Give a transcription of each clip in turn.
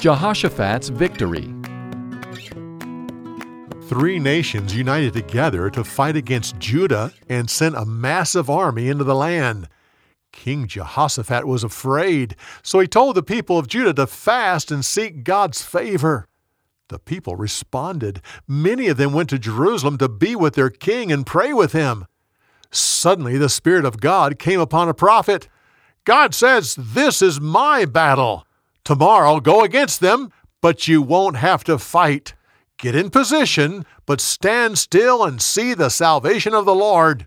Jehoshaphat's Victory Three nations united together to fight against Judah and sent a massive army into the land. King Jehoshaphat was afraid, so he told the people of Judah to fast and seek God's favor. The people responded. Many of them went to Jerusalem to be with their king and pray with him. Suddenly, the Spirit of God came upon a prophet. God says, This is my battle. Tomorrow go against them, but you won't have to fight. Get in position, but stand still and see the salvation of the Lord.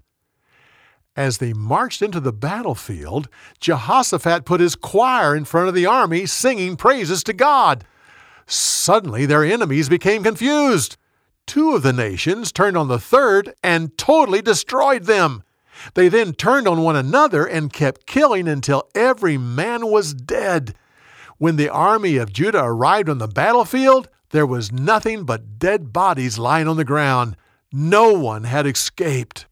As they marched into the battlefield, Jehoshaphat put his choir in front of the army, singing praises to God. Suddenly, their enemies became confused. Two of the nations turned on the third and totally destroyed them. They then turned on one another and kept killing until every man was dead. When the army of Judah arrived on the battlefield, there was nothing but dead bodies lying on the ground. No one had escaped.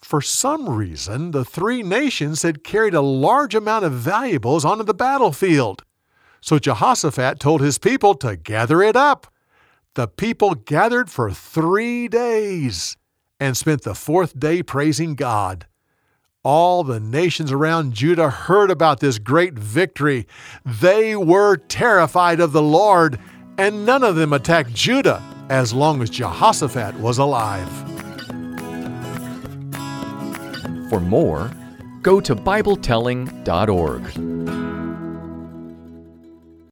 For some reason, the three nations had carried a large amount of valuables onto the battlefield. So Jehoshaphat told his people to gather it up. The people gathered for three days and spent the fourth day praising God. All the nations around Judah heard about this great victory. They were terrified of the Lord, and none of them attacked Judah as long as Jehoshaphat was alive. For more, go to BibleTelling.org.